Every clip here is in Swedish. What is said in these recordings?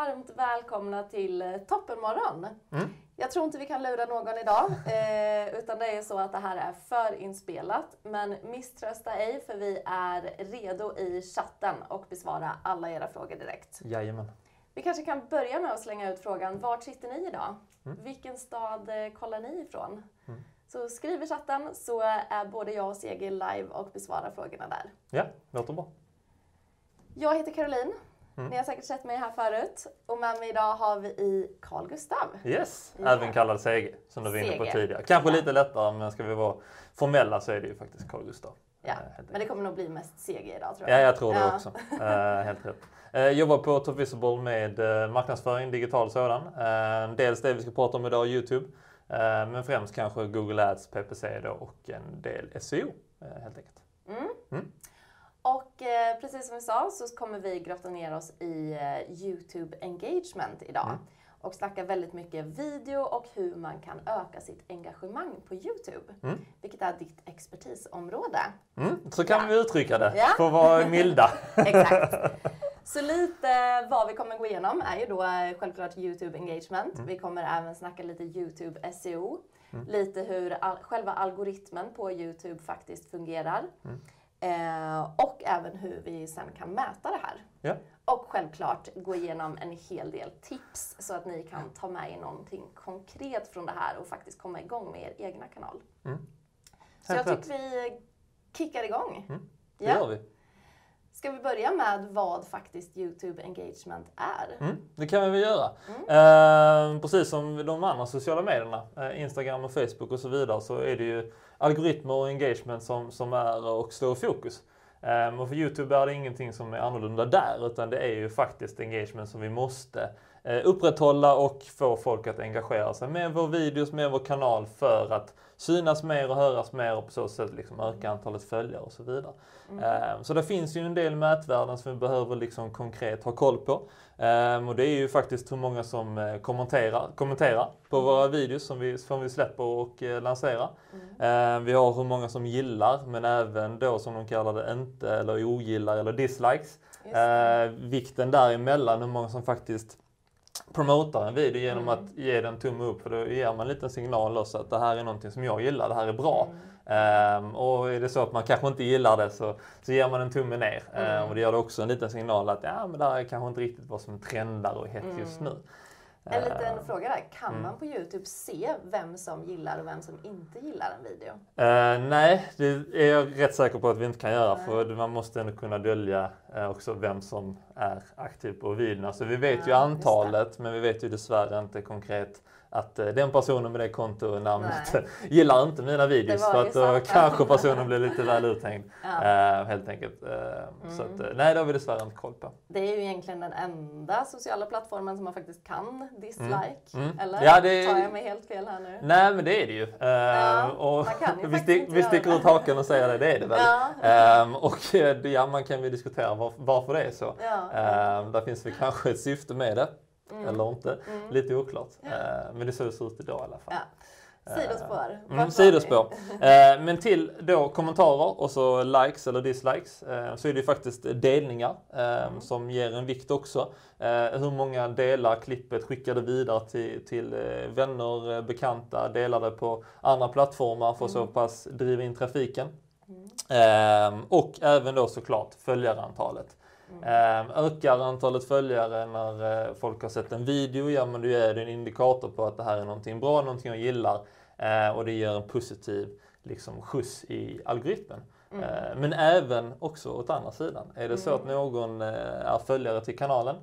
varmt välkomna till eh, Toppenmorgon. Mm. Jag tror inte vi kan lura någon idag, eh, utan det är så att det här är förinspelat. Men misströsta ej, för vi är redo i chatten och besvara alla era frågor direkt. Jajamän. Vi kanske kan börja med att slänga ut frågan, vart sitter ni idag? Mm. Vilken stad eh, kollar ni ifrån? Mm. Så skriv i chatten så är både jag och Segil live och besvarar frågorna där. Ja, låter bra. Jag heter Caroline. Mm. Ni har säkert sett mig här förut. Och med mig idag har vi i Carl Gustav. Yes, Ja. även kallad CG som du var inne på tidigare. Kanske Ja. lite lättare men ska vi vara formella så är det ju faktiskt Carl Gustav. Ja, helt Men det kommer nog bli mest CG idag tror Ja, jag. jag tror det Ja. också. Eh, helt rätt. Eh, jobbar på Top Visible med marknadsföring, digital sådan. Dels det vi ska prata om idag, Youtube. Men främst kanske Google Ads, PPC då och en del SEO helt enkelt. Mm. Mm. Och eh, precis som vi sa så kommer vi grotta ner oss i eh, Youtube engagement idag. Mm. Och snacka väldigt mycket video och hur man kan öka sitt engagemang på Youtube. Mm. Vilket är ditt expertisområde. Mm, så kan Ja. vi uttrycka det, Ja. för att vara milda. Exakt. Så lite vad vi kommer gå igenom är ju då eh, självklart Youtube engagement. Mm. Vi kommer även snacka lite Youtube SEO. Mm. Lite hur all, själva algoritmen på Youtube faktiskt fungerar. Mm. Eh, och även hur vi sen kan mäta det här. Ja. Och självklart gå igenom en hel del tips så att ni kan ta med er någonting konkret från det här och faktiskt komma igång med er egna kanal. Mm. Så jag tycker vi kickar igång. Mm. Det gör vi. Ska vi börja med vad faktiskt Youtube engagement är? Mm, det kan vi väl göra. Mm. Eh, precis som de andra sociala medierna, eh, Instagram och Facebook och så vidare, så är det ju algoritmer och engagement som, som är och står i fokus. Men och för Youtube är det ingenting som är annorlunda där, utan det är ju faktiskt engagement som vi måste upprätthålla och få folk att engagera sig med vår videos, med vår kanal för att synas mer och höras mer och på så sätt liksom öka antalet följare och så vidare. Mm. Eh, Så det finns ju en del mätvärden som vi behöver liksom konkret ha koll på. Eh, Och det är ju faktiskt hur många som eh, kommenterar, kommenterar på våra videos som vi, som vi släpper och eh, lanserar. Mm. Eh, Vi har hur många som gillar, men även då som de kallar det inte eller ogillar eller dislikes. Eh, vikten däremellan, hur många som faktiskt promotar en video genom Mm. att ge den tumme upp. För då ger man en liten signal också att det här är någonting som jag gillar, det här är bra. Mm. Ehm, och är det så att man kanske inte gillar det så, så ger man en tumme ner. Mm. Ehm, och det gör det också en liten signal att ja, men det här är kanske inte riktigt vad som trendar och är hett just Mm. nu. En liten Ehm, fråga där. Kan mm. man på Youtube se vem som gillar och vem som inte gillar en video? Eh, nej, det är jag rätt säker på att vi inte kan göra Nej. för man måste ändå kunna dölja eh, också vem som är aktiv på videorna. Så vi vet ju Ja, just antalet men vi vet ju dessvärre inte konkret att eh, den personen med det kontonamnet Nej. gillar inte mina videos. Det För att då kanske personen blir lite väl uthängd. Ja. Eh, helt enkelt. Så Mm. att, eh, nej, det har vi dessvärre inte koll på. Det är ju egentligen den enda sociala plattformen som man faktiskt kan dislike. Mm. Eller? Ja, det- Tar jag mig helt fel här nu? Nej men det är det ju. Eh, Ja, och ju vi, stick, vi sticker det. ut haken och säger det, det är det väl. Ja. Ehm, och det- ja, man kan ju diskutera var, varför det är så. Ja. Ehm, där finns väl kanske ett syfte med det, Mm. eller inte. Mm. Lite oklart. Ja. Ehm, men det ser så ut idag i alla fall. Ja. Sidospår. Vart var Mm, sidospår. Eh, men till då kommentarer och så likes eller dislikes eh, så är det ju faktiskt delningar eh, Mm. som ger en vikt också. Eh, hur många delar klippet, skickar det vidare till, till eh, vänner, eh, bekanta, delar det på andra plattformar för att så Mm. pass driva in trafiken. Mm. Eh, och även då såklart följarantalet. Mm. Ökar antalet följare när eh, folk har sett en video, ja men då är det en indikator på att det här är någonting bra, någonting jag gillar eh, och det ger en positiv liksom, skjuts i algoritmen. Mm. Eh, men även också åt andra sidan. Är det så att Mm. någon eh, är följare till kanalen,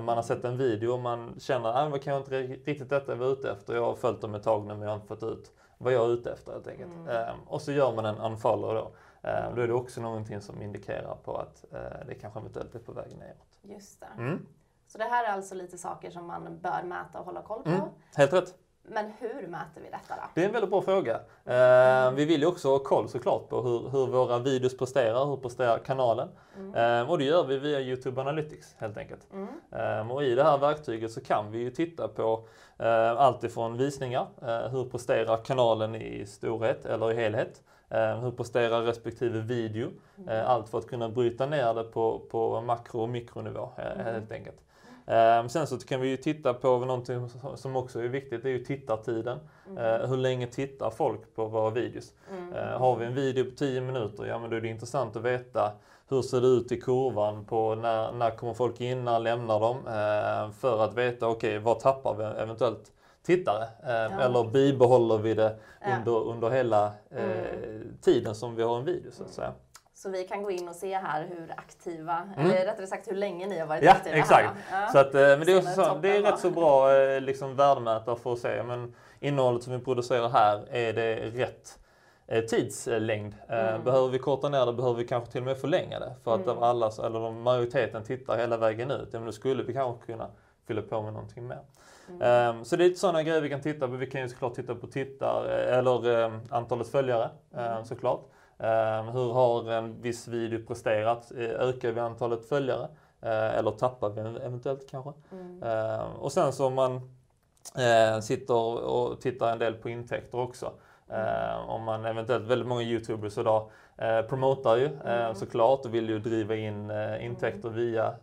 man har sett en video och man känner att ah, det kan inte riktigt detta jag var ute efter, jag har följt dem ett tag nu men jag har inte fått ut vad jag är ute efter helt enkelt. Mm. Och så gör man en unfollow då. Eh, Då är det också någonting som indikerar på att eh, det kanske eventuellt är på väg neråt. Just det. Mm. Så det här är alltså lite saker som man bör mäta och hålla koll på. Mm. Helt rätt. Men hur mäter vi detta då? Det är en väldigt bra fråga. Eh, vi vill ju också ha koll såklart på hur, hur våra videos presterar, hur presterar kanalen. Mm. Eh, och det gör vi via Youtube Analytics helt enkelt. Mm. Eh, och i det här verktyget så kan vi ju titta på eh, allt ifrån visningar, hur presterar kanalen i storhet eller i helhet. Eh, hur presterar respektive video? Mm. Eh, allt för att kunna bryta ner det på, på makro och mikronivå Mm. helt enkelt. Eh, sen så kan vi ju titta på någonting som också är viktigt, det är ju tittartiden. Eh, hur länge tittar folk på våra videos? Eh, har vi en video på 10 minuter, ja men då är det intressant att veta hur ser det ut i kurvan på när, när kommer folk in, när lämnar de? Eh, för att veta, okej, okay, vad tappar vi eventuellt tittare? Eh, ja. Eller bibehåller vi det ja. under, under hela eh, mm. tiden som vi har en video så att säga. Så vi kan gå in och se här hur aktiva, mm. eller rättare sagt hur länge ni har varit ja, aktiva exakt. här. Ja, så att, eh, men det är, också så, det är rätt så bra eh, liksom, värdemätare för att se men innehållet som vi producerar här, är det rätt tidslängd? Mm. Behöver vi korta ner det, behöver vi kanske till och med förlänga det? För att mm. alla, eller majoriteten tittar hela vägen ut, ja, men då skulle vi kanske kunna fylla på med någonting mer. Mm. Um, så det är lite sådana grejer vi kan titta på. Vi kan ju såklart titta på tittar, eller um, antalet följare um, såklart. Ehm, hur har en viss video presterat? Eh, ökar vi antalet följare? Eh, eller tappar vi eventuellt kanske? Mm. Ehm, och sen så om man eh, sitter och tittar en del på intäkter också. Mm. Om man eventuellt, väldigt många YouTubers idag eh, promotar ju mm. såklart och vill ju driva in intäkter mm. via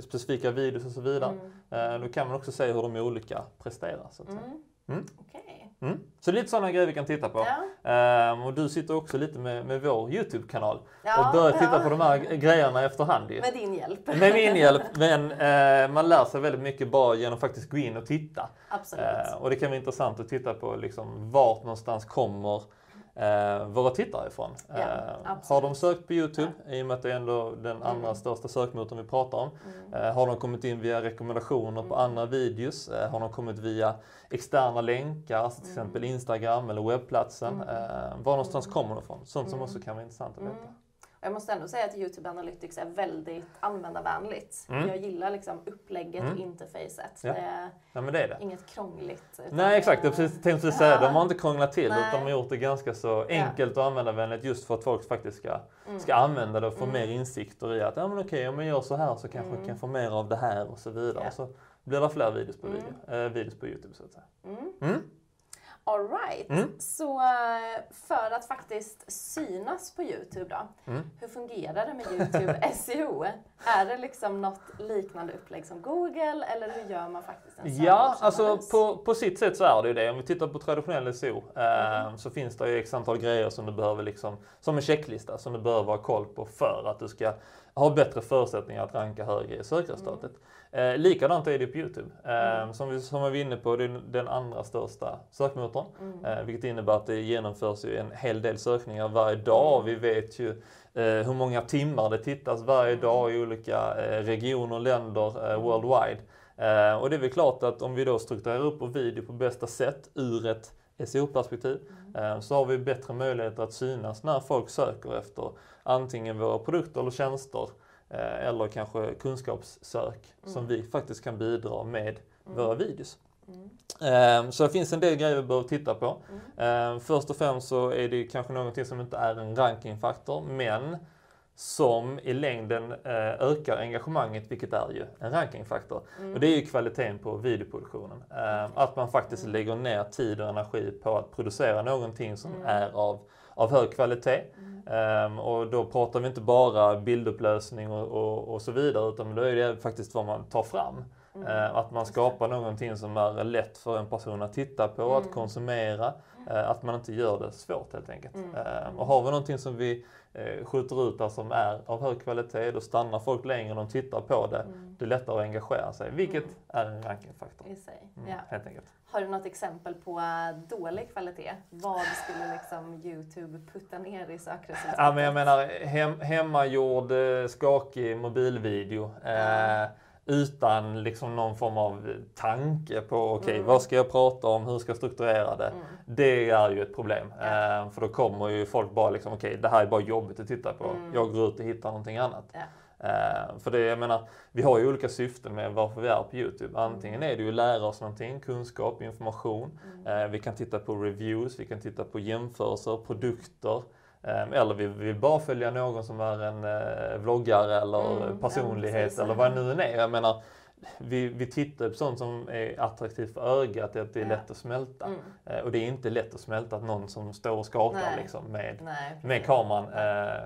specifika videos och så vidare. Mm. då kan man också se hur de olika presterar. Så säga. Mm. Okay. Mm. Så lite sådana grejer vi kan titta på. Ja. Um, och du sitter också lite med, med vår YouTube-kanal ja, och börjar titta ja. på de här grejerna efterhand. Med din hjälp. Med min hjälp, men uh, man lär sig väldigt mycket bara genom att faktiskt gå in och titta. Absolut. Uh, och det kan vara intressant att titta på liksom, vart någonstans kommer eh, våra tittare ifrån. Ja, eh, har de sökt på Youtube, ja. i och med att det är ändå den andra mm. största sökmotorn vi pratar om. Mm. Eh, har de kommit in via rekommendationer mm. på andra videos? Eh, har de kommit via externa länkar, alltså till mm. exempel Instagram eller webbplatsen? Mm. Eh, var någonstans mm. kommer de ifrån? Sånt som också kan vara intressant att veta. Jag måste ändå säga att Youtube Analytics är väldigt användarvänligt. Mm. Jag gillar liksom upplägget mm. och interfacet. Ja. Det ja, men det är det. Inget krångligt. Nej exakt, jag precis tänkte precis säga De har inte krånglat till Nej. utan de har gjort det ganska så enkelt ja. och användarvänligt just för att folk faktiskt ska, mm. ska använda det och få mm. mer insikter i att ja, men okej, om jag gör så här så kanske jag kan mm. få mer av det här och så vidare. Ja. Så blir det fler videos på, mm. video, äh, videos på Youtube så att säga. Alright, mm. så eh, för att faktiskt synas på Youtube då, mm. hur fungerar det med Youtube SEO? Är det liksom något liknande upplägg som Google eller hur gör man faktiskt en Ja, alltså på, på sitt sätt så är det ju det. Om vi tittar på traditionell SEO eh, mm. så finns det ju x antal grejer som du behöver liksom, som en checklista som du behöver ha koll på för att du ska ha bättre förutsättningar att ranka högre i sökresultatet. Mm. Eh, likadant är det på Youtube. Eh, mm. Som vi som var inne på, det är den andra största sökmotorn. Mm. Eh, vilket innebär att det genomförs ju en hel del sökningar varje dag. Vi vet ju eh, hur många timmar det tittas varje mm. dag i olika eh, regioner, länder, eh, worldwide. och det är väl klart att om vi då strukturerar upp vår video på bästa sätt ur ett SEO-perspektiv mm. Så har vi bättre möjligheter att synas när folk söker efter antingen våra produkter eller tjänster Eh, eller kanske kunskapssök mm. som vi faktiskt kan bidra med mm. våra videos. Mm. Ehm, så det finns en del grejer vi behöver titta på. Mm. Ehm, först och främst så är det kanske någonting som inte är en rankingfaktor men som i längden eh, ökar engagemanget, vilket är ju en rankingfaktor. Mm. Och det är ju kvaliteten på videoproduktionen. Ehm, att man faktiskt mm. lägger ner tid och energi på att producera någonting som mm. är av, av hög kvalitet. Um, och då pratar vi inte bara bildupplösning och, och, och, så vidare utan då är det faktiskt vad man tar fram. Mm. Uh, att man skapar någonting som är lätt för en person att titta på, mm. att konsumera. Uh, att man inte gör det svårt helt enkelt. Mm. Uh, och har vi någonting som vi uh, skjuter ut där som är av hög kvalitet, då stannar folk längre och de tittar på det. Mm. Det är lättare att engagera sig, vilket mm. är en rankingfaktor. I sig. Mm, ja. Helt enkelt. Har du något exempel på dålig kvalitet? Vad skulle liksom Youtube putta ner i sökresultatet? Ja, men jag menar hem, hemmagjord eh, skakig mobilvideo. Mm. Eh, utan liksom någon form av tanke på okej, okay, mm. vad ska jag prata om, hur ska jag strukturera det? Mm. Det är ju ett problem. Ja. Eh, för då kommer ju folk bara liksom, okej, okay, det här är bara jobbigt att titta på. Mm. Jag går ut och hittar någonting annat. Ja. Uh, för det, jag menar, vi har ju olika syften med varför vi är på Youtube. Antingen är det ju att lära oss någonting, kunskap, information. Mm. Uh, vi kan titta på reviews, vi kan titta på jämförelser, produkter. Uh, eller vi vill bara följa någon som är en vloggare eller mm. personlighet ja, eller vad det nu är. Jag menar, vi, vi tittar på sånt som är attraktivt för ögat, att det är ja. lätt att smälta. Mm. och det är inte lätt att smälta att någon som står och skakar liksom, med, Nej, med kameran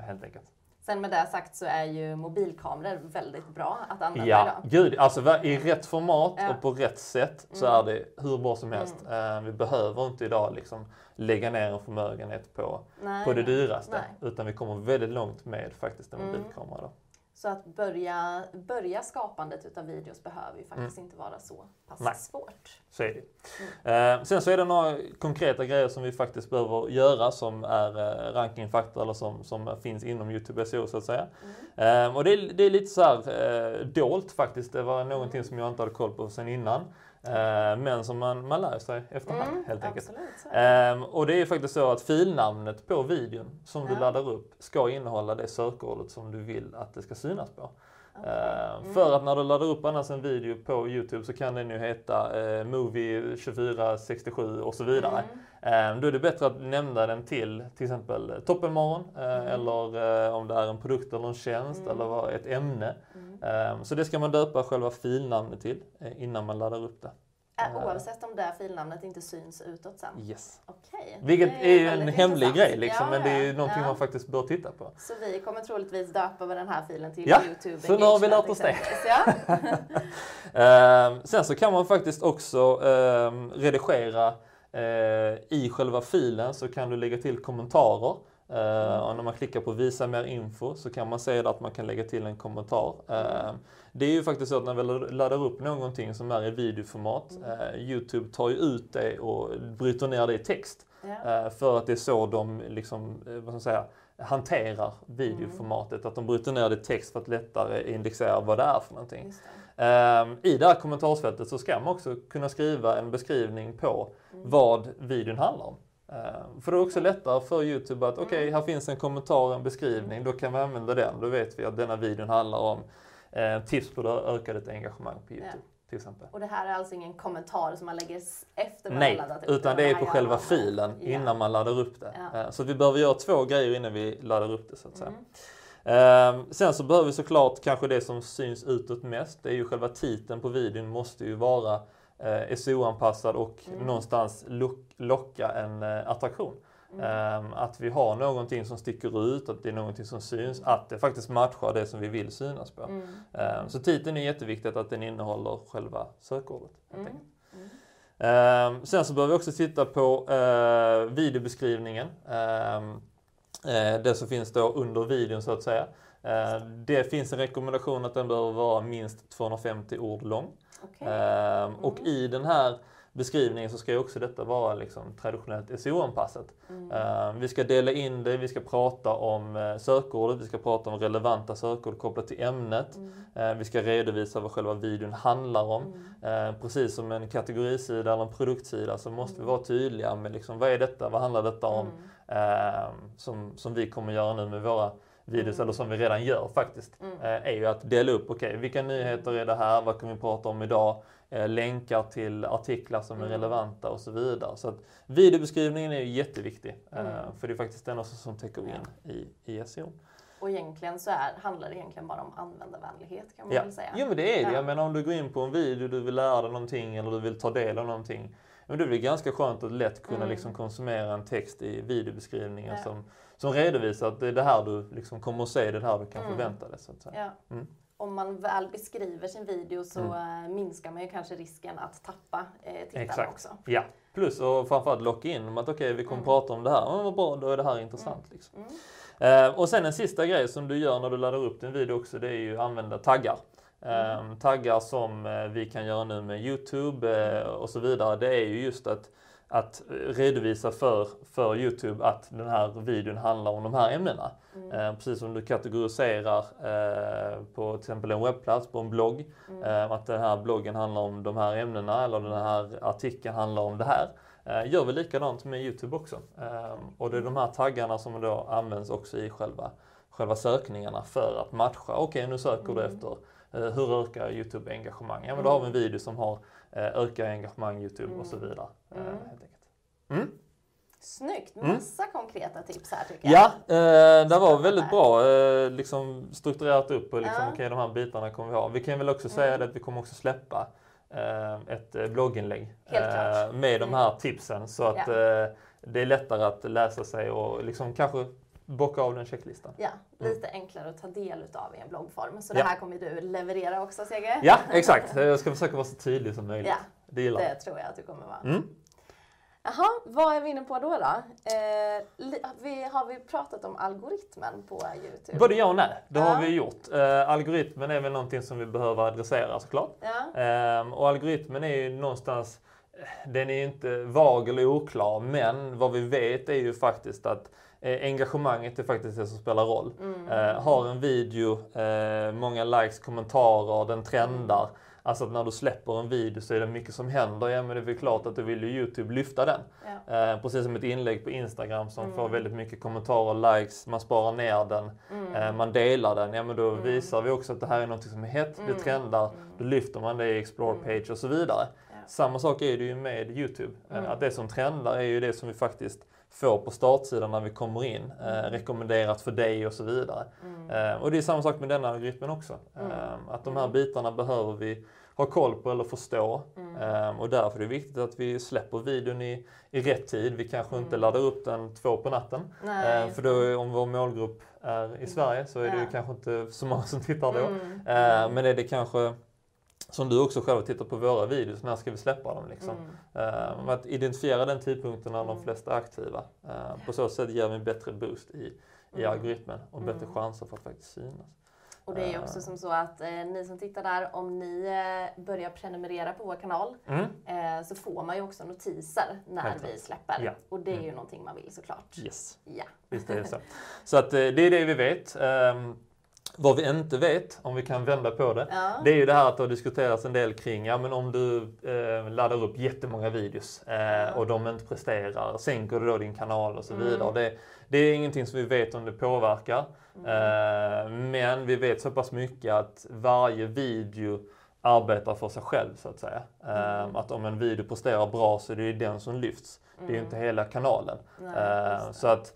helt enkelt. Sen med det sagt så är ju mobilkameror väldigt bra att använda Ja, idag. gud, alltså i rätt format Ja. och på rätt sätt så Mm. är det hur bra som helst. Eh, vi behöver inte idag liksom lägga ner en förmögenhet på, Nej, på det dyraste. nej. Utan vi kommer väldigt långt med faktiskt en Mm. mobilkamera. Då. Så att börja, börja skapandet utav videos behöver ju faktiskt inte vara så pass Mm. Nej. svårt. Så är det. Eh, sen så är det några konkreta grejer som vi faktiskt behöver göra som är eh, rankingfaktor eller som, som finns inom Youtube SEO så att säga. Mm. Eh, och det är, det är lite så här eh, dolt faktiskt. Det var någonting som jag inte hade koll på sen innan. Men som man, man lär sig efterhand Mm, helt enkelt. Absolut. Ehm, och det är faktiskt så att filnamnet på videon som du Ja. laddar upp ska innehålla det sökordet som du vill att det ska synas på. Okej. Ehm, Mm. För att när du laddar upp annars en video på Youtube så kan den ju heta eh, Movie 2467 och så vidare. Mm. Ehm, då är det bättre att nämna den till till exempel Toppenmorgon eh, Mm. eller eh, om det är en produkt eller en tjänst Mm. eller ett ämne. Mm. Ehm, så det ska man döpa själva filnamnet till eh, innan man laddar upp det. Ä- Oavsett om det filnamnet inte syns utåt sen. Yes. Okej. Vilket det är ju en hemlig intressant. grej liksom, Ja, men det är ju någonting ja. man faktiskt bör titta på. Så vi kommer troligtvis döpa den här filen till Ja, Youtube så nu har vi lärt oss det. Ja. Ehm, sen så kan man faktiskt också ehm, redigera eh, i själva filen så kan du lägga till kommentarer. Eh, och när man klickar på visa mer info så kan man se att man kan lägga till en kommentar. Ehm, det är ju faktiskt så att när vi laddar upp någonting som är i videoformat, eh, Youtube tar ju ut det och bryter ner det i text. Ja. Eh, För att det är så de liksom, eh, vad ska man säga, hanterar videoformatet. Att de bryter ner det i text för att lättare indexera vad det är för någonting. Det. Ehm, I det här kommentarsfältet så ska man också kunna skriva en beskrivning på vad videon handlar om. Ehm, För det är också lättare för Youtube att okej, här finns en kommentar, en beskrivning, då kan vi använda den. Då vet vi att denna videon handlar om eh, tips på att öka ditt engagemang på Youtube. Till exempel. Och det här är alltså ingen kommentar som man lägger efter man Nej, laddat upp utan det är på själva filen Ja. innan man laddar upp det. Ja. Eh, Så vi behöver göra två grejer innan vi laddar upp det så att säga. Mm. Ehm, sen så behöver vi såklart kanske det som syns utåt mest. Det är ju själva titeln på videon måste ju vara eh, SEO-anpassad och Mm. någonstans lock, locka en eh, attraktion. Mm. Ehm, att vi har någonting som sticker ut, att det är någonting som syns, att det faktiskt matchar det som vi vill synas på. Mm. Ehm, så titeln är jätteviktigt att den innehåller själva sökordet. Mm. Mm. Ehm, sen så behöver vi också titta på eh, videobeskrivningen. Eh, det som finns då under videon så att säga. Det finns en rekommendation att den behöver vara minst 250 ord lång. Ehm, och Mm. i den här beskrivningen så ska ju också detta vara liksom traditionellt SEO-anpassat. Mm. Ehm, vi ska dela in det, vi ska prata om eh, sökordet, vi ska prata om relevanta sökord kopplat till ämnet. Mm. Eh, vi ska redovisa vad själva videon handlar om. Mm. Eh, precis som en kategorisida eller en produktsida så måste vi Mm. vara tydliga med liksom, vad är detta, vad handlar detta om? Mm. Som, som vi kommer göra nu med våra videos, Mm. eller som vi redan gör faktiskt. Är ju att dela upp, okej vilka nyheter är det här, vad kan vi prata om idag? Eh, länkar till artiklar som är Mm. relevanta och så vidare. Så videobeskrivningen är ju jätteviktig. Eh, Mm. för det är faktiskt den också som täcker in i, i SEO. Och egentligen så är, handlar det egentligen bara om användarvänlighet kan man Ja. väl säga. Jo men det är det. Ja. Jag menar om du går in på en video, du vill lära dig någonting eller du vill ta del av någonting. Men då är det ganska skönt att lätt kunna Mm. liksom konsumera en text i videobeskrivningen Ja. som, som redovisar att det är det här du liksom kommer att se, det är det här du kan Mm. förvänta dig. Så. Ja. Mm. Om man väl beskriver sin video så Mm. eh, minskar man ju kanske risken att tappa eh, tittarna Exakt. också. Ja. Plus och framförallt locka in dem att okej vi kommer Mm. prata om det här, men vad bra, då är det här intressant. Liksom. Mm. Eh, och sen en sista grej som du gör när du laddar upp din video också, det är ju att använda taggar. Eh, Mm. taggar som eh, vi kan göra nu med Youtube eh, och så vidare, det är ju just att, att redovisa för, för Youtube att den här videon handlar om de här ämnena. Mm. Eh, precis som du kategoriserar eh, på till exempel en webbplats, på en blogg, Mm. eh, att den här bloggen handlar om de här ämnena eller den här artikeln handlar om det här. Eh, gör vi likadant med Youtube också. Eh, och det är de här taggarna som då används också i själva, själva sökningarna för att matcha. Okej, nu söker du Mm. efter eh, hur ökar Youtube engagemang? Ja, men då har vi en video som har eh, öka engagemang Youtube och så Mm. vidare. Eh, Mm. helt enkelt. Mm. Snyggt! Mm. Massa konkreta tips här tycker jag. Ja, eh, det var väldigt bra eh, liksom strukturerat upp och liksom, Ja. okej de här bitarna kommer vi ha. Vi kan väl också säga Mm. det att vi kommer också släppa eh, ett blogginlägg med de Mm. här tipsen så att Ja. det är lättare att läsa sig och liksom kanske bocka av den checklistan. Ja, lite enklare att ta del utav i en bloggform. Så Mm. Ja. det här kommer du leverera också Sege? Ja, exakt. Jag ska försöka vara så tydlig som möjligt. Ja, Det gillar det tror jag att du kommer vara. Mm. Jaha, vad är vi inne på då? då? Eh, vi, har vi pratat om algoritmen på Youtube? Både ja och nej, det Ja. har vi gjort. Eh, algoritmen är väl någonting som vi behöver adressera såklart. Ja, Ehm, och algoritmen är ju någonstans, eh, den är ju inte vag eller oklar, men vad vi vet är ju faktiskt att eh, engagemanget är faktiskt det som spelar roll. Mm. Eh, har en video, eh, många likes, kommentarer, den trendar. Mm. Alltså att när du släpper en video så är det mycket som händer. Ja men det är väl klart att du vill ju Youtube lyfta den. ja. Eh, precis som ett inlägg på Instagram som Mm. får väldigt mycket kommentarer, likes, man sparar ner den, Mm. eh, man delar den. Ja men då visar vi också att det här är något som är hett, det Mm. trendar. Då lyfter man det i Explore Mm. page och så vidare. Samma sak är det ju med Youtube. Eh, Mm. Att det som trendar är ju det som vi faktiskt får på startsidan när vi kommer in. Eh, Mm. rekommenderat för dig och så vidare. Mm. Eh, och det är samma sak med den algoritmen också. Mm. Eh, att de här bitarna behöver vi ha koll på eller förstå. Mm. Eh, och därför är det viktigt att vi släpper videon i, i rätt tid. Vi kanske inte Mm. laddar upp den två på natten. Eh, för då, om vår målgrupp är i Sverige så är det ju Ja. kanske inte så många som tittar då. Mm. Men är det kanske, som du också själv tittar på våra videos, när ska vi släppa dem liksom? Mm. Eh, att identifiera den tidpunkten när de Mm. flesta är aktiva. Eh, på så sätt ger vi en bättre boost i, i Mm. algoritmen och bättre Mm. chanser för att faktiskt synas. Och det är ju också Eh. som så att eh, ni som tittar där, om ni eh, börjar prenumerera på vår kanal Mm. eh, så får man ju också notiser när Helt vi klart. släpper. Ja. Och det är ju Mm. någonting man vill såklart. Yes, Ja. visst är det så. Så att det är det vi vet. Ehm, vad vi inte vet, om vi kan vända på det, Ja. det är ju det här att det har diskuterats en del kring, ja men om du eh, laddar upp jättemånga videos eh, och de inte presterar, sänker du då din kanal och så Mm. vidare. Det, det är ingenting som vi vet om det påverkar. Mm. Eh, men vi vet så pass mycket att varje video arbetar för sig själv så att säga. Eh, Mm. Att om en video presterar bra så är det ju den som lyfts. Det är ju Mm. inte hela kanalen. Nej, Eh, så att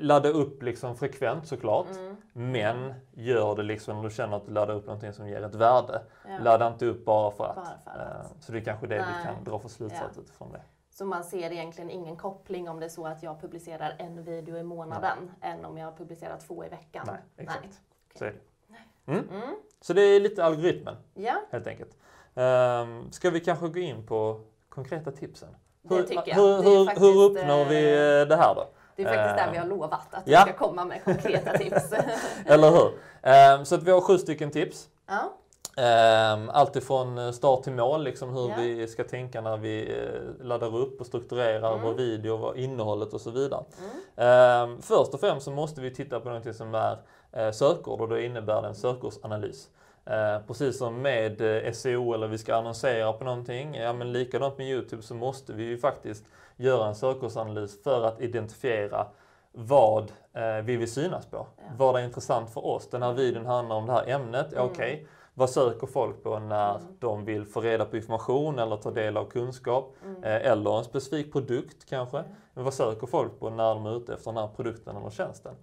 ladda upp liksom frekvent såklart. Mm. Men gör det liksom när du känner att du laddar upp någonting som ger ett värde. Ja. Ladda inte upp bara för att. Bara för att. Eh, Så det är kanske det vi Nej. kan dra för slutsats Ja. utifrån det. Så man ser egentligen ingen koppling om det är så att jag publicerar en video i månaden än om jag publicerar två i veckan. Nej, exakt. Nej. Så är det. Mm. Mm. Så det är lite algoritmen Ja, helt enkelt. Um, ska vi kanske gå in på konkreta tipsen? Hur, hur, hur, hur uppnår vi eh, det här då? Det är faktiskt Eh, där vi har lovat att ja. vi ska komma med konkreta tips. Eller hur? Ehm, så att vi har sju stycken tips. ja. Um, allt ifrån eh, start till mål, liksom hur Ja. vi ska tänka när vi eh, laddar upp och strukturerar Mm. vår video, vad innehållet och så vidare. Mm. Ehm, först och främst så måste vi titta på något som är sökord och då innebär det en sökordsanalys. Eh, precis som med eh, SEO eller vi ska annonsera på någonting, ja men likadant med Youtube så måste vi ju faktiskt göra en sökordsanalys för att identifiera vad eh, vi vill synas på. Ja. Vad är intressant för oss. Den här videon handlar om det här ämnet, Mm. okej. Vad söker folk på när Mm. de vill få reda på information eller ta del av kunskap? Mm. Eh, eller en specifik produkt kanske. Mm. Men vad söker folk på när de är ute efter den här produkten eller tjänsten?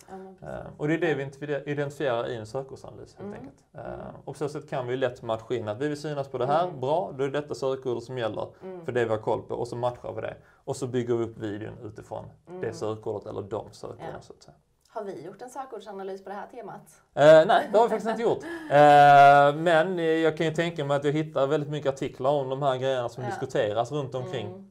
Eh, och det är det vi identifierar i en sökordsanalys helt Mm. enkelt. Eh, och på så sätt kan vi lätt matcha in att vi vill synas på det här, Mm. bra, då är det detta sökord som gäller Mm. för det vi har koll på och så matchar vi det. Och så bygger vi upp videon utifrån Mm. det sökordet eller de sökorden så att säga. Har vi gjort en sökordsanalys på det här temat? Eh, nej, det har vi faktiskt inte gjort. Eh, men eh, jag kan ju tänka mig att jag hittar väldigt mycket artiklar om de här grejerna som Ja. diskuteras runt omkring. Mm.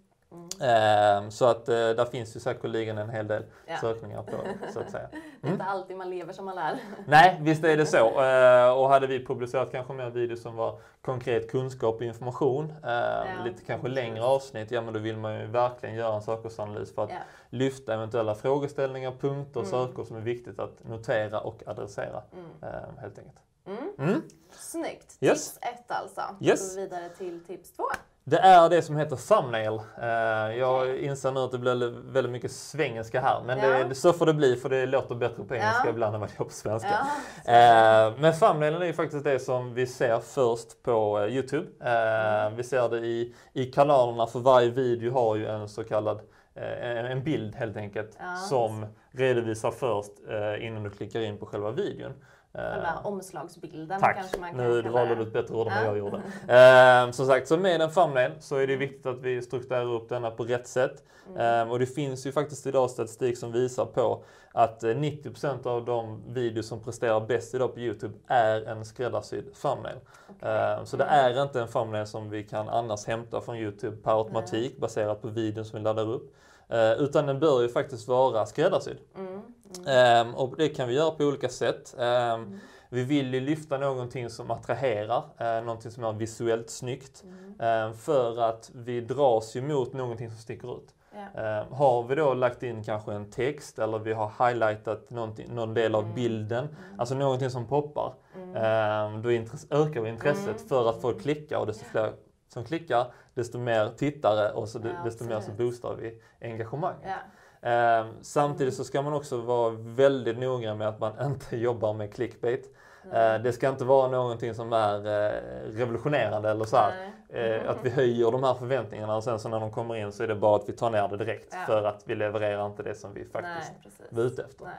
Mm. Eh, så att eh, där finns ju säkerligen en hel del Ja. sökningar på det, så att säga. Det är inte alltid man lever som man lär. Nej, visst är det så. Eh, och hade vi publicerat kanske mer videos som var konkret kunskap och information, eh, lite kanske längre avsnitt, ja men då vill man ju verkligen göra en sökordsanalys för att Ja. lyfta eventuella frågeställningar, punkter, Mm. sökord som är viktigt att notera och adressera Mm. eh, helt enkelt. Mm. Mm. Snyggt! Yes. Tips ett alltså. Yes. Så går vi vidare till tips två. Det är det som heter thumbnail. Eh, jag inser nu att det blir väldigt mycket svengelska här, men Ja. det, så får det bli för det låter bättre på engelska Ja. ibland än vad det gör på svenska. Ja. Eh, men thumbnailen är ju faktiskt det som vi ser först på eh, Youtube. Mm. Vi ser det i, i kanalerna för varje video har ju en så kallad en bild helt enkelt som redovisa först innan du klickar in på själva videon. Själva omslagsbilden Tack! kanske man kan Nu kalla valde du ett bättre ord än vad Ja. jag gjorde. Eh, som sagt, så med en thumbnail så är det viktigt att vi strukturerar upp denna på rätt sätt. Mm. Eh, och det finns ju faktiskt idag statistik som visar på att eh, 90% av de videos som presterar bäst idag på Youtube är en skräddarsydd thumbnail. Eh, så det är inte en thumbnail som vi kan annars hämta från Youtube per automatik baserat på videon som vi laddar upp. Eh, utan den bör ju faktiskt vara skräddarsydd. Mm. Ehm, och det kan vi göra på olika sätt. Ehm, Vi vill ju lyfta någonting som attraherar, eh, någonting som är visuellt snyggt. Ehm, för att vi dras ju mot någonting som sticker ut. Ehm, har vi då lagt in kanske en text eller vi har highlightat någon del av bilden, alltså någonting som poppar. ehm, då ökar vi intresset för att folk klickar och desto fler som klickar, desto mer tittare och så, Ja, desto mer så absolut. boostar vi engagemanget. Ja. Eh, samtidigt så ska man också vara väldigt noga med att man inte jobbar med clickbait. Eh, det ska inte vara någonting som är eh, revolutionerande eller så här, eh, att vi höjer de här förväntningarna och sen så när de kommer in så är det bara att vi tar ner det direkt Ja. för att vi levererar inte det som vi faktiskt Nej, var ute efter. Nej.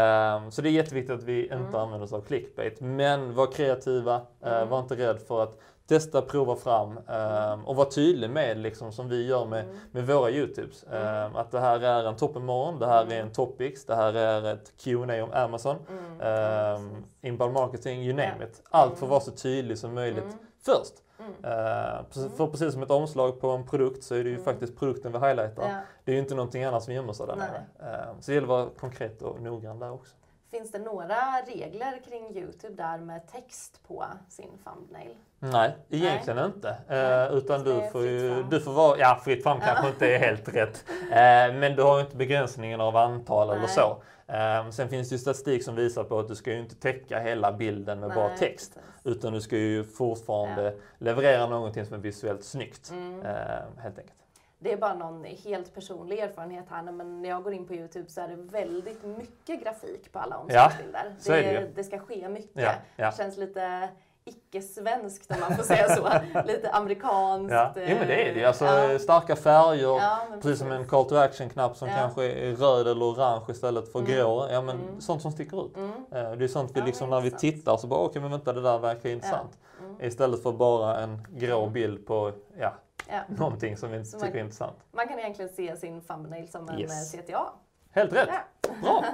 Ehm, så det är jätteviktigt att vi inte Mm. använder oss av clickbait. Men var kreativa, eh, var inte rädd för att testa, prova fram ehm, och var tydlig med, liksom, som vi gör med, Mm. med våra Youtubes. Ehm, att det här är en toppenmorgon, det här är en topics, det här är ett Q&A om Amazon, Mm. um, inbound marketing, you name it. Allt får vara så tydligt som möjligt Mm. först. Mm. Precis- För precis som ett omslag på en produkt så är det ju Mm. faktiskt produkten vi highlightar. Ja. Det är ju inte någonting annat som gömmer sig där nere. Ehm, Så det gäller att vara konkret och noggrann där också. Finns det några regler kring Youtube där med text på sin thumbnail? Nej, egentligen inte. Nej. Eh, utan du får ju, du får vara, ja fritt fram kanske inte är helt rätt. Eh, men du har ju inte begränsningen av antal eller Nej. så. Eh, sen finns det ju statistik som visar på att du ska ju inte täcka hela bilden med bara Nej, text. precis. Utan du ska ju fortfarande leverera någonting som är visuellt snyggt. Mm. Eh, helt enkelt. Det är bara någon helt personlig erfarenhet här, men när jag går in på Youtube så är det väldigt mycket grafik på alla omslagsbilder. är det det, det ska ske mycket. Ja, ja. Det känns lite icke-svenskt om man får säga så. lite amerikanskt. Ja. Jo men det är det. Alltså, ja. starka färger, Ja, men Precis som en call to action-knapp som Ja. kanske är röd eller orange istället för Mm. grå. Ja, men Mm. Sånt som sticker ut. Mm. Eh, Det är sånt vi Ja, liksom när vi tittar så bara okej men vänta det där verkar intressant. Mm. Istället för bara en grå Mm. bild på ja, Ja. någonting som vi tycker man- är intressant. Man kan egentligen se sin thumbnail som en Yes. eh, CTA. Helt rätt! Ja. Bra!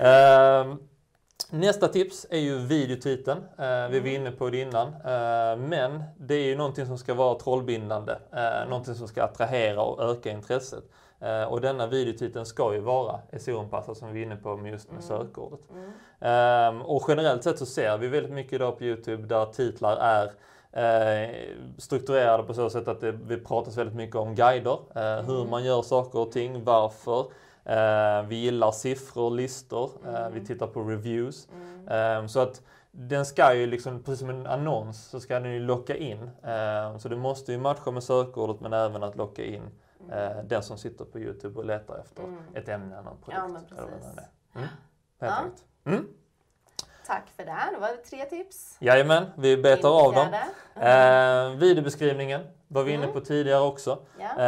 Ehm, nästa tips är ju videotiteln. Eh, vi var inne på det innan. Eh, men det är ju någonting som ska vara trollbindande. Uh, någonting som ska attrahera och öka intresset. Och denna videotiteln ska ju vara SEO-anpassad som vi är inne på med just med sökordet. Mm. Ehm, och generellt sett så ser vi väldigt mycket idag på Youtube där titlar är strukturerade på så sätt att det, vi pratas väldigt mycket om guider, eh, hur man gör saker och ting, varför. Eh, vi gillar siffror, listor, eh, vi tittar på reviews. Ehm, så att den ska ju liksom, precis som en annons, så ska den ju locka in. Så det måste ju matcha med sökordet men även att locka in eh, den som sitter på Youtube och letar efter Mm. ett ämne eller en produkt. Ja, men eller vad precis. det är. Mm. Helt Ja. Mm. Tack för det. Det var tre tips. Jajamän, vi betar av dem. Eh, videobeskrivningen var vi inne Mm. på tidigare också. Ja.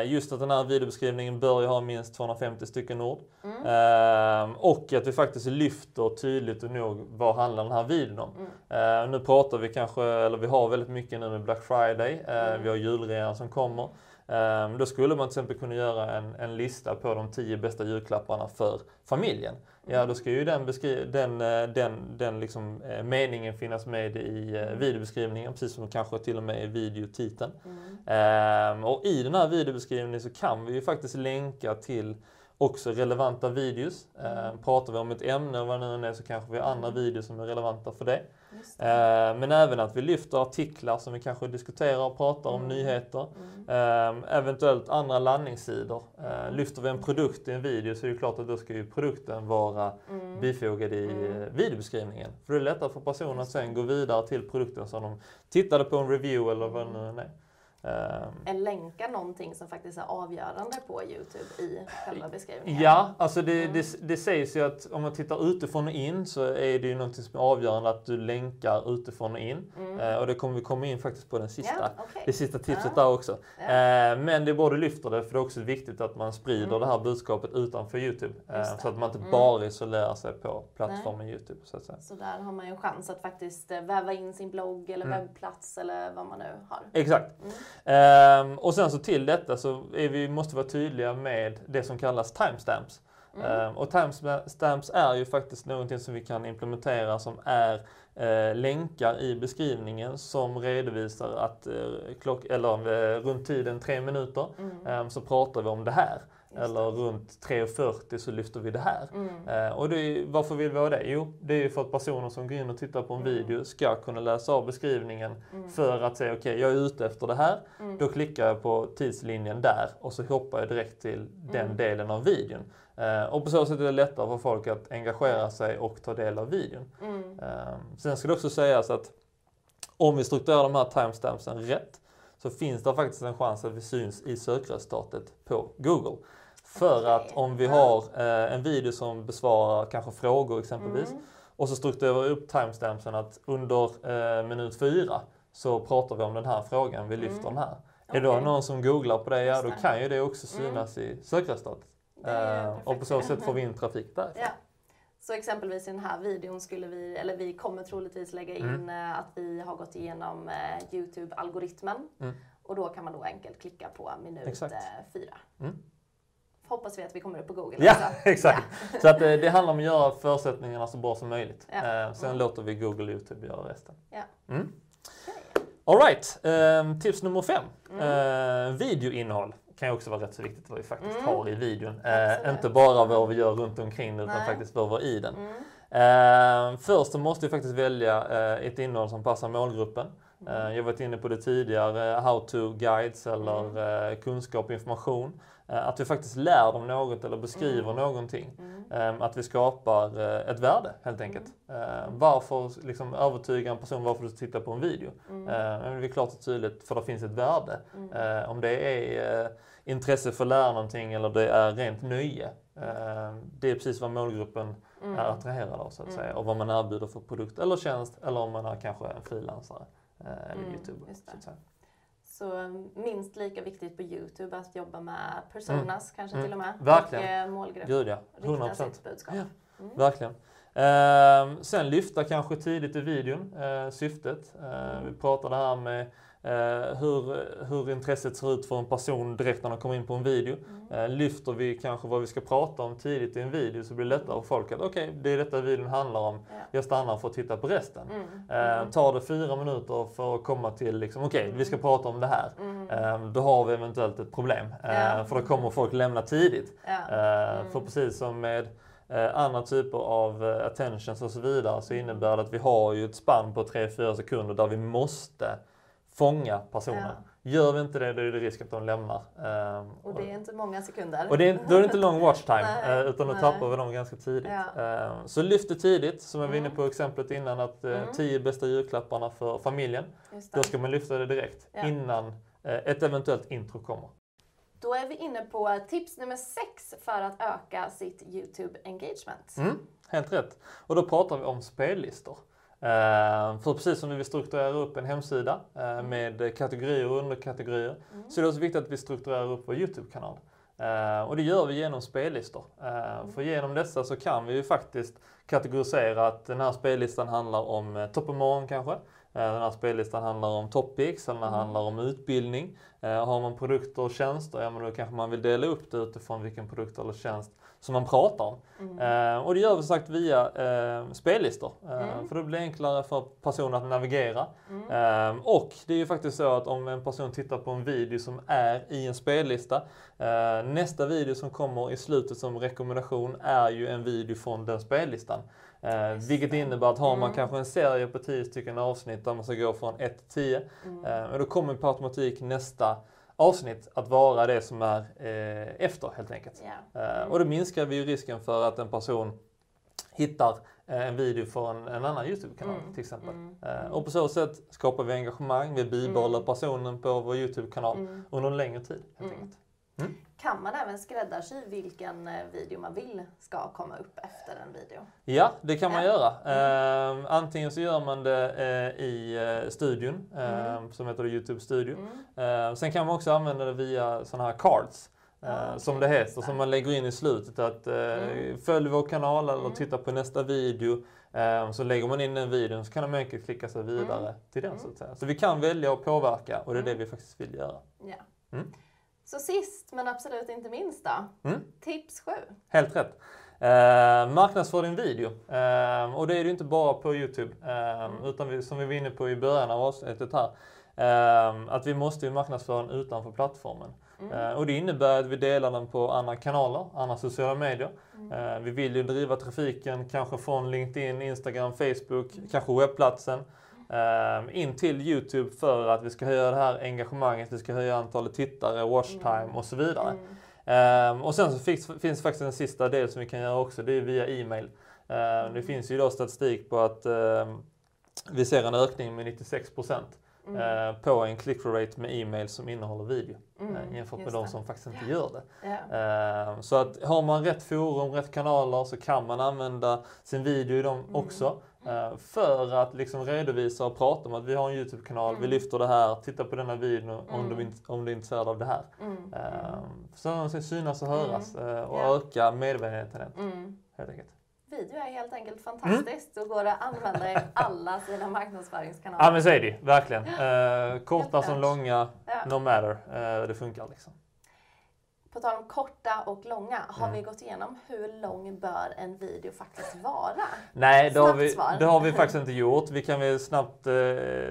Eh, just att den här videobeskrivningen bör ju ha minst 250 stycken ord. Mm. Eh, och att vi faktiskt lyfter tydligt och nog vad handlar den här videon om. Mm. Eh, nu pratar vi kanske, eller vi har väldigt mycket nu med Black Friday. Eh, Mm. Vi har julrean som kommer. Eh, då skulle man till exempel kunna göra en, en lista på de 10 bästa julklapparna för familjen. Ja, då ska ju den, den, eh, den, den liksom, eh, meningen finnas med i eh, videobeskrivningen, precis som kanske till och med i videotiteln. Mm. Ehm, och i den här videobeskrivningen så kan vi ju faktiskt länka till också relevanta videos. Ehm, pratar vi om ett ämne och vad det nu är så kanske vi har andra videos som är relevanta för det. Ehm, men även att vi lyfter artiklar som vi kanske diskuterar och pratar om Mm. nyheter. Mm. Ehm, eventuellt andra landningssidor. Ehm, lyfter vi en produkt i en video så är det klart att då ska ju produkten vara Mm. bifogad i Mm. eh, videobeskrivningen. För det är lättare för personen att sen gå vidare till produkten som de tittade på en review eller vad det nu än är. Ehm, Är länkar någonting som faktiskt är avgörande på Youtube i själva beskrivningen? Ja, alltså det, Mm. det, det sägs ju att om man tittar utifrån och in så är det ju något som är avgörande att du länkar utifrån och in. Eh, och det kommer vi komma in faktiskt på den sista, Mm. Ja, okej. det sista tipset Ja. där också. Ja. Eh, men det är bra du lyfter det, för det är också viktigt att man sprider det här budskapet utanför Youtube. Mm. Det. så att man inte Mm. bara isolerar sig på plattformen Youtube. Så att säga. Så där har man ju en chans att faktiskt väva in sin blogg eller Mm. webbplats eller vad man nu har. Exakt. Ehm, och sen så till detta så vi, måste vi vara tydliga med det som kallas timestamps. Mm. Ehm, och timestamps är ju faktiskt någonting som vi kan implementera som är eh, länkar i beskrivningen som redovisar att eh, klock, eller, eh, runt tiden tre minuter Mm. ehm, så pratar vi om det här. Eller runt 3.40 så lyfter vi det här. Mm. Eh, och är, varför vill vi ha det? Jo, det är ju för att personer som går in och tittar på en Mm. video ska kunna läsa av beskrivningen Mm. för att säga okej, jag är ute efter det här. Mm. Då klickar jag på tidslinjen där och så hoppar jag direkt till den Mm. delen av videon. Eh, och på så sätt är det lättare för folk att engagera sig och ta del av videon. Eh, sen ska det också sägas att om vi strukturerar de här timestampsen rätt så finns det faktiskt en chans att vi syns i sökresultatet på Google. För att om vi har eh, en video som besvarar kanske frågor exempelvis Mm. och så strukturerar vi upp timestampsen att under eh, minut fyra så pratar vi om den här frågan, vi lyfter Mm. den här. Är det då någon som googlar på det, ja då kan ju det också synas i sökresultatet. Eh, och på så sätt får vi in trafik där. Ja. Så exempelvis i den här videon skulle vi, eller vi kommer troligtvis lägga in Mm. att vi har gått igenom Youtube-algoritmen. Mm. Och då kan man då enkelt klicka på minut Exakt. fyra. Mm. Hoppas vi att vi kommer upp på Google Ja, också. exakt. Så att, eh, det handlar om att göra förutsättningarna så bra som möjligt. Ja. Eh, sen Mm. låter vi Google och Youtube göra resten. Ja. Mm. Okej. All right. eh, tips nummer fem. Mm. Eh, videoinnehåll kan ju också vara rätt så viktigt vad vi faktiskt Mm. har i videon. Eh, inte bara vad vi gör runt omkring utan Nej. faktiskt vad vi har i den. Mm. Eh, först så måste vi faktiskt välja eh, ett innehåll som passar målgruppen. Mm. Eh, jag varit inne på det tidigare, how to guides eller Mm. eh, kunskap och information. Eh, att vi faktiskt lär dem något eller beskriver Mm. någonting. Mm. Eh, att vi skapar eh, ett värde helt enkelt. Eh, varför liksom, övertyga en person varför du ska titta på en video? Mm. Eh, men det är klart och tydligt för det finns ett värde. Mm. Om det är eh, intresse för att lära någonting eller det är rent nöje. Eh, det är precis vad målgruppen Mm. är attraherad av så att Mm. säga. Och vad man erbjuder för produkt eller tjänst eller om man är kanske en frilansare eh, eller Mm, youtuber. Så. Så eh, minst lika viktigt på Youtube att jobba med personas kanske Mm. till och med. Verkligen. Och målgrupp. Gud ja, Rikta 100 procent. sitt budskap. Ja. Mm. Verkligen. Eh, sen lyfta kanske tidigt i videon, eh, syftet. Eh, vi pratade här med eh, hur, hur intresset ser ut för en person direkt när de kommer in på en video. Mm. Eh, lyfter vi kanske vad vi ska prata om tidigt i en video så blir det lättare för folk att okej, det är detta videon handlar om. Ja. Jag stannar för att titta på resten. Mm. Eh, Mm. tar det fyra minuter för att komma till liksom, okej, vi ska prata om det här. Mm. Eh, då har vi eventuellt ett problem. Eh, Ja. För då kommer folk lämna tidigt. Ja. Eh, Mm. För precis som med eh, andra typer av eh, attentions och så vidare så innebär det att vi har ju ett spann på 3-4 sekunder där vi måste fånga personen. Gör vi inte det då är det risk att de lämnar. Eh, Och det är inte många sekunder. och det är, då är det inte lång watch time Nej, eh, utan då tappar vi dem ganska tidigt. Ja. Eh, Så lyft det tidigt, som jag var inne på exemplet innan, att eh, Mm. 10 bästa julklapparna för familjen. Då ska man lyfta det direkt Ja. innan eh, ett eventuellt intro kommer. Då är vi inne på tips nummer sex för att öka sitt Youtube engagement. Mm, helt rätt. Och då pratar vi om spellistor. Eh, för precis som vi vill strukturera upp en hemsida eh, med kategorier och underkategorier Mm. så är det också viktigt att vi strukturerar upp vår Youtube-kanal. Eh, och det gör vi genom spellistor. Eh, För genom dessa så kan vi ju faktiskt kategorisera att den här spellistan handlar om eh, topp och morgon kanske. Den här spellistan handlar om topics, den Mm. handlar om utbildning. Eh, Har man produkter och tjänster, ja men då kanske man vill dela upp det utifrån vilken produkt eller tjänst som man pratar om. Mm. Eh, och det gör vi som sagt via eh, spellistor. Mm. För det blir enklare för personen att navigera. Mm. Eh, och det är ju faktiskt så att om en person tittar på en video som är i en spellista. Nästa video som kommer i slutet som rekommendation är ju en video från den spellistan. Eh, vilket innebär att har man Mm. kanske en serie på 10 stycken avsnitt där man ska gå från 1 till 10. Mm. Eh, då kommer på automatik nästa avsnitt att vara det som är eh, efter helt enkelt. Ja. Eh, och då minskar vi ju risken för att en person hittar eh, en video från en annan Youtube-kanal Mm, till exempel. mm, Eh, mm. Och på så sätt skapar vi engagemang, vi bibehåller Mm. personen på vår Youtube-kanal Mm. under en längre tid. Helt Mm. Kan man även skräddarsy vilken eh, video man vill ska komma upp efter en video? Ja, det kan man göra. Eh, antingen så gör man det eh, i eh, studion, Mm. som heter Youtube Studio. Mm. Eh, sen kan man också använda det via sådana här cards. Ah, okej, som det heter, som man lägger in i slutet. Att Mm. följ vår kanal eller Mm. titta på nästa video. Så lägger man in den videon så kan de enkelt klicka sig vidare Mm. till den. Mm. Så, att säga. så vi kan välja att påverka och det är det Mm. vi faktiskt vill göra. Ja. Så sist men absolut inte minst då. Mm. Tips 7. Helt rätt. Eh, marknadsför din video. Eh, och det är det inte bara på Youtube. Eh, Mm. Utan vi, som vi var inne på i början av avsnittet här. Eh, att vi måste marknadsföra den utanför plattformen. Mm. Eh, och det innebär att vi delar den på andra kanaler, andra sociala medier. Mm. Eh, vi vill ju driva trafiken kanske från LinkedIn, Instagram, Facebook, kanske webbplatsen. Eh, in till Youtube för att vi ska höja det här engagemanget, vi ska höja antalet tittare, watchtime Mm. och så vidare. Mm. Ehm, och sen så finns, finns faktiskt en sista del som vi kan göra också, det är via e-mail. Ehm, det finns ju då statistik på att vi ser en ökning med 96% Mm. eh, på en click-through rate med e-mail som innehåller video. Mm, eh, jämfört med de som faktiskt inte gör det. Ehm, så att har man rätt forum, rätt kanaler så kan man använda sin video i dem Mm. också. Eh, för att liksom redovisa och prata om att vi har en Youtube-kanal, vi Mm. lyfter det här, titta på denna videon om, Mm. du, om du är intresserad av det här. Mm. Mm. Ehm, Så de ska synas och höras eh, och Ja. öka medvetenheten Mm. helt enkelt. Video är helt enkelt fantastiskt och går att använda i alla sina marknadsföringskanaler. Ja men så är det ju, verkligen. Eh, korta som långa, Ja. no matter. Eh, det funkar liksom. På tal om korta och långa, har Mm. vi gått igenom hur lång bör en video faktiskt vara? Nej, det har, vi, det har vi faktiskt inte gjort. Vi kan väl snabbt eh,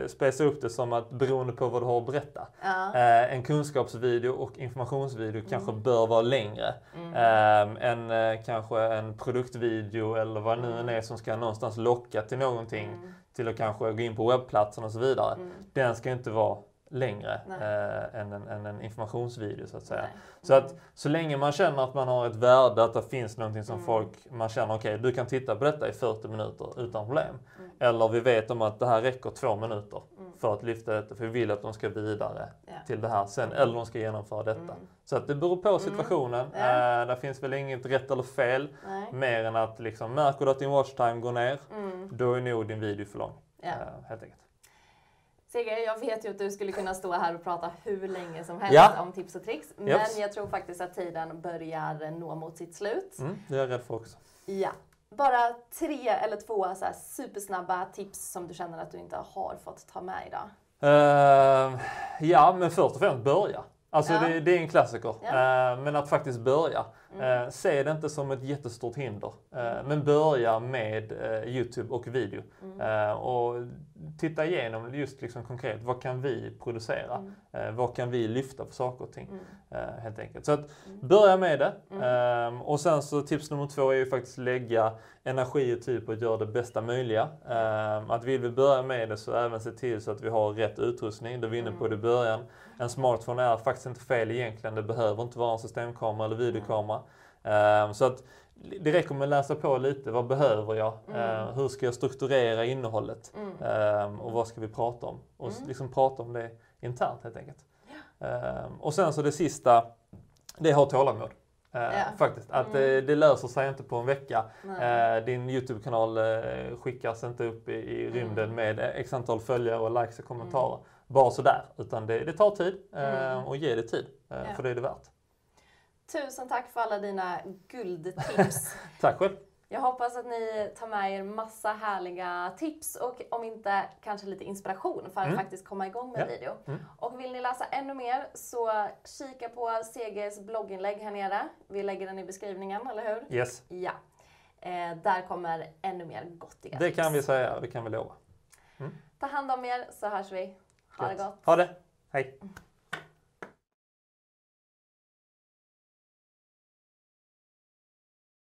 spesa upp det som att beroende på vad du har att berätta. Ja. Eh, en kunskapsvideo och informationsvideo kanske bör vara längre Mm. eh, än eh, kanske en produktvideo eller vad det nu än är som ska någonstans locka till någonting. Mm. Till att kanske gå in på webbplatsen och så vidare. Mm. Den ska inte vara längre eh, än, en, än en informationsvideo så att säga. Nej. Så att så länge man känner att man har ett värde, att det finns någonting som Mm. folk, man känner okej du kan titta på detta i 40 minuter utan problem. Mm. Eller vi vet om att det här räcker två minuter Mm. för att lyfta detta, för vi vill att de ska vidare Ja. till det här sen, eller de ska genomföra detta. Mm. Så att det beror på situationen. Ja. Eh, där finns väl inget rätt eller fel, Nej. mer än att liksom, märker du att din watchtime går ner, Mm. då är nog din video för lång. Ja. Eh, helt enkelt. Sigge, jag vet ju att du skulle kunna stå här och prata hur länge som helst Ja. om tips och tricks. Men Japs. jag tror faktiskt att tiden börjar nå mot sitt slut. Mm, det är jag rädd för också. Ja. Bara tre eller två så supersnabba tips som du känner att du inte har fått ta med idag. Eh, ja, men först och främst börja. Alltså Ja. det, det är en klassiker. Ja. Eh, men att faktiskt börja. Mm. Eh, se det inte som ett jättestort hinder. Eh, men börja med eh, Youtube och video. Mm. Eh, och titta igenom just liksom konkret, vad kan vi producera? Mm. Eh, vad kan vi lyfta för saker och ting? Mm. Eh, helt enkelt. Så att börja med det. Mm. Eh, och sen så tips nummer två är ju faktiskt lägga energi och tid på att göra det bästa möjliga. Eh, att vill vi börja med det så även se till så att vi har rätt utrustning. Det var vi inne på det i början. En smartphone är faktiskt inte fel egentligen. Det behöver inte vara en systemkamera eller videokamera. Eh, så att det räcker med att läsa på lite. Vad behöver jag? Eh, hur ska jag strukturera innehållet? Mm. Eh, och vad ska vi prata om? Och s- liksom prata om det internt helt enkelt. Eh, och sen så det sista, det är ha tålamod. Eh, Ja. Faktiskt. Att det, det löser sig inte på en vecka. Eh, din Youtube-kanal eh, skickas inte upp i, i Mm. rymden med x antal följare och likes och kommentarer. Bara sådär. Utan det, det tar tid eh, Mm. och ge det tid. Eh, Ja. För det är det värt. Tusen tack för alla dina guldtips. Tack själv. Jag hoppas att ni tar med er massa härliga tips och om inte kanske lite inspiration för att Mm. faktiskt komma igång med Ja. video. Mm. Och vill ni läsa ännu mer så kika på CGs blogginlägg här nere. Vi lägger den i beskrivningen, eller hur? Yes. Ja. Eh, där kommer ännu mer gottiga Det tips. kan vi säga det kan vi lova. Ta hand om er så hörs vi. Ha det gott. Ha det. Hej.